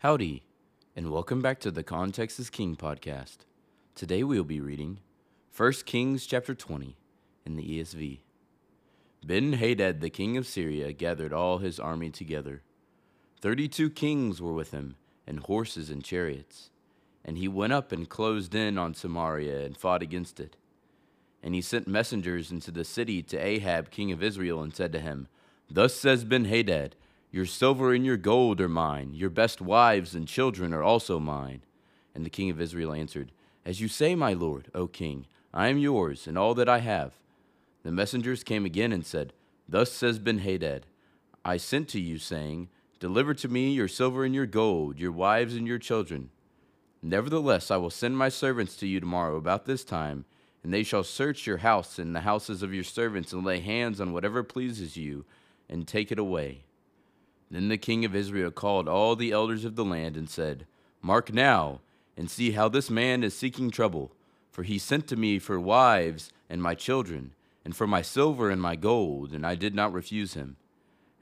Howdy, and welcome back to the Context is King podcast. Today we will be reading 1 Kings chapter 20 in the ESV. Ben Hadad, the king of Syria, gathered all his army together. Thirty two kings were with him, and horses and chariots. And he went up and closed in on Samaria and fought against it. And he sent messengers into the city to Ahab, king of Israel, and said to him, Thus says Ben Hadad, Your silver and your gold are mine, your best wives and children are also mine. And the king of Israel answered, As you say, my lord, O king, I am yours, and all that I have. The messengers came again and said, Thus says Ben Hadad, I sent to you, saying, Deliver to me your silver and your gold, your wives and your children. Nevertheless, I will send my servants to you tomorrow about this time, and they shall search your house and the houses of your servants, and lay hands on whatever pleases you, and take it away. Then the king of Israel called all the elders of the land and said, Mark now, and see how this man is seeking trouble, for he sent to me for wives and my children, and for my silver and my gold, and I did not refuse him.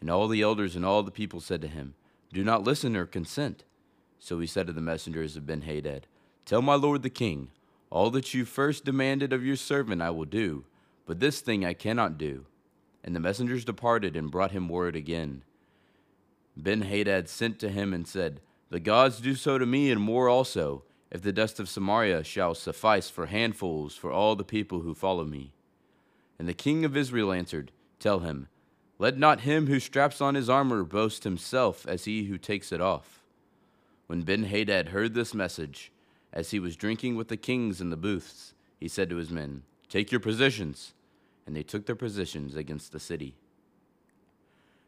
And all the elders and all the people said to him, Do not listen or consent. So he said to the messengers of Benhadad, Tell my lord the king, all that you first demanded of your servant I will do, but this thing I cannot do. And the messengers departed and brought him word again. Benhadad sent to him and said, The gods do so to me and more also, if the dust of Samaria shall suffice for handfuls for all the people who follow me. And the king of Israel answered, Tell him, Let not him who straps on his armor boast himself as he who takes it off. When Ben Hadad heard this message, as he was drinking with the kings in the booths, he said to his men, Take your positions. And they took their positions against the city.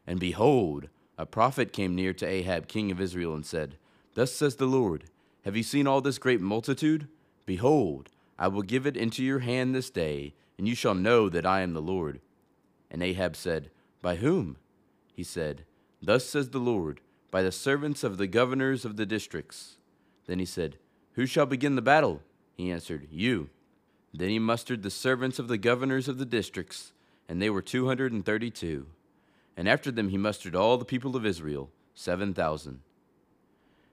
And behold, a prophet came near to Ahab, king of Israel, and said, Thus says the Lord, Have you seen all this great multitude? Behold, I will give it into your hand this day, and you shall know that I am the Lord. And Ahab said, By whom? He said, Thus says the Lord, By the servants of the governors of the districts. Then he said, Who shall begin the battle? He answered, You. Then he mustered the servants of the governors of the districts, and they were two hundred and thirty two. And after them he mustered all the people of Israel, seven thousand.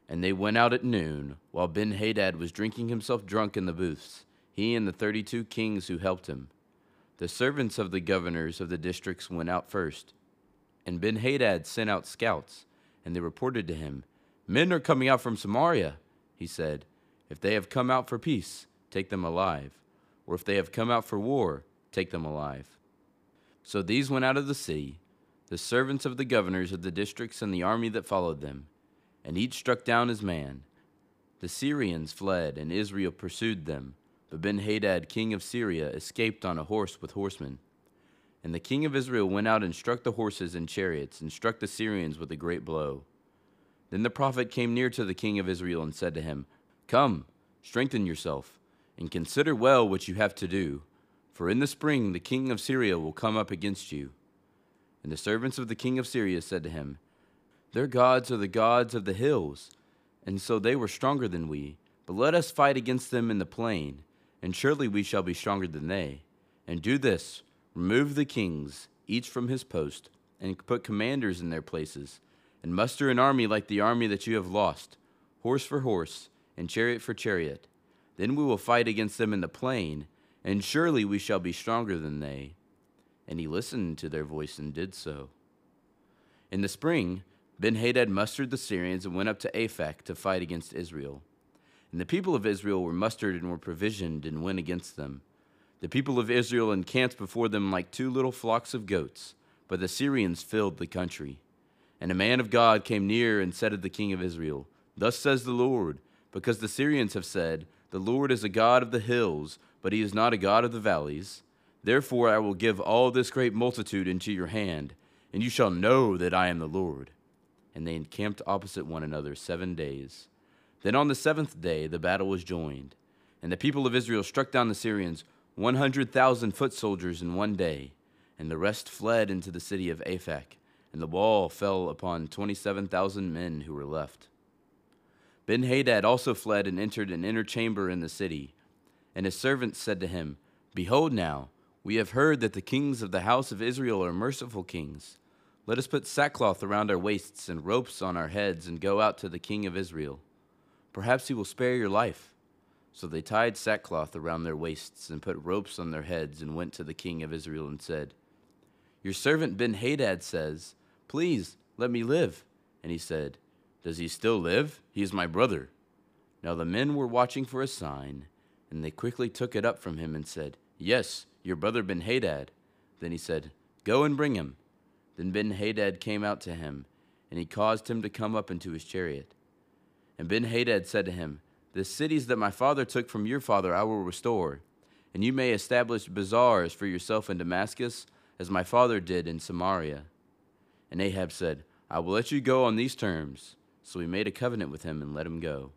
And they went out at noon, while Ben Hadad was drinking himself drunk in the booths, he and the thirty two kings who helped him. The servants of the governors of the districts went out first. And Ben Hadad sent out scouts, and they reported to him, Men are coming out from Samaria. He said, If they have come out for peace, take them alive or if they have come out for war, take them alive. So these went out of the city, the servants of the governors of the districts and the army that followed them, and each struck down his man. The Syrians fled, and Israel pursued them, but Ben Hadad, king of Syria, escaped on a horse with horsemen. And the king of Israel went out and struck the horses and chariots, and struck the Syrians with a great blow. Then the prophet came near to the king of Israel and said to him, Come, strengthen yourself and consider well what you have to do, for in the spring the king of Syria will come up against you. And the servants of the king of Syria said to him, Their gods are the gods of the hills, and so they were stronger than we. But let us fight against them in the plain, and surely we shall be stronger than they. And do this remove the kings, each from his post, and put commanders in their places, and muster an army like the army that you have lost, horse for horse, and chariot for chariot then we will fight against them in the plain, and surely we shall be stronger than they. And he listened to their voice and did so. In the spring, Ben Hadad mustered the Syrians and went up to Aphek to fight against Israel. And the people of Israel were mustered and were provisioned and went against them. The people of Israel encamped before them like two little flocks of goats, but the Syrians filled the country. And a man of God came near and said to the king of Israel, Thus says the Lord, because the Syrians have said, the Lord is a God of the hills, but he is not a God of the valleys. Therefore I will give all this great multitude into your hand, and you shall know that I am the Lord. And they encamped opposite one another seven days. Then on the seventh day the battle was joined, and the people of Israel struck down the Syrians, one hundred thousand foot soldiers in one day, and the rest fled into the city of Aphek, and the wall fell upon twenty seven thousand men who were left. Ben Hadad also fled and entered an inner chamber in the city. And his servants said to him, Behold now, we have heard that the kings of the house of Israel are merciful kings. Let us put sackcloth around our waists and ropes on our heads and go out to the king of Israel. Perhaps he will spare your life. So they tied sackcloth around their waists and put ropes on their heads and went to the king of Israel and said, Your servant Ben Hadad says, Please let me live. And he said, Does he still live? He is my brother. Now the men were watching for a sign, and they quickly took it up from him and said, Yes, your brother Ben Hadad. Then he said, Go and bring him. Then Ben Hadad came out to him, and he caused him to come up into his chariot. And Ben Hadad said to him, The cities that my father took from your father I will restore, and you may establish bazaars for yourself in Damascus, as my father did in Samaria. And Ahab said, I will let you go on these terms. So he made a covenant with him and let him go.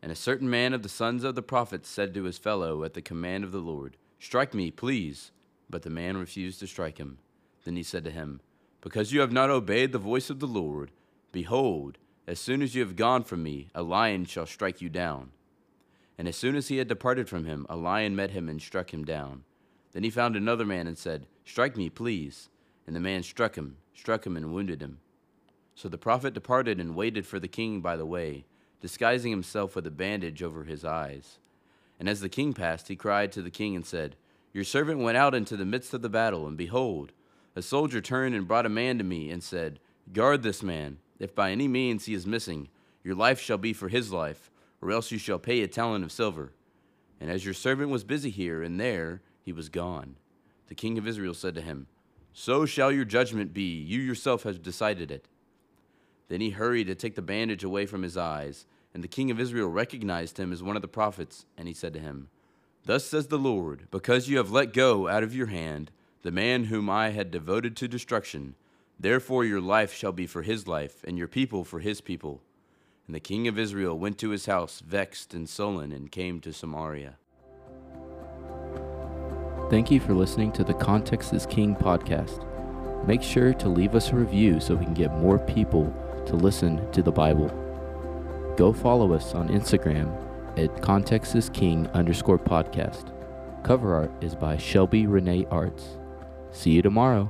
And a certain man of the sons of the prophets said to his fellow at the command of the Lord, Strike me, please. But the man refused to strike him. Then he said to him, Because you have not obeyed the voice of the Lord, behold, as soon as you have gone from me, a lion shall strike you down. And as soon as he had departed from him, a lion met him and struck him down. Then he found another man and said, Strike me, please. And the man struck him, struck him, and wounded him. So the prophet departed and waited for the king by the way, disguising himself with a bandage over his eyes. And as the king passed, he cried to the king and said, Your servant went out into the midst of the battle, and behold, a soldier turned and brought a man to me and said, Guard this man. If by any means he is missing, your life shall be for his life, or else you shall pay a talent of silver. And as your servant was busy here and there, he was gone. The king of Israel said to him, So shall your judgment be. You yourself have decided it. Then he hurried to take the bandage away from his eyes. And the king of Israel recognized him as one of the prophets. And he said to him, Thus says the Lord, because you have let go out of your hand the man whom I had devoted to destruction, Therefore your life shall be for his life, and your people for his people. And the king of Israel went to his house, vexed and sullen, and came to Samaria. Thank you for listening to the Context is King podcast. Make sure to leave us a review so we can get more people to listen to the Bible. Go follow us on Instagram at Context is King underscore podcast. Cover art is by Shelby Renee Arts. See you tomorrow.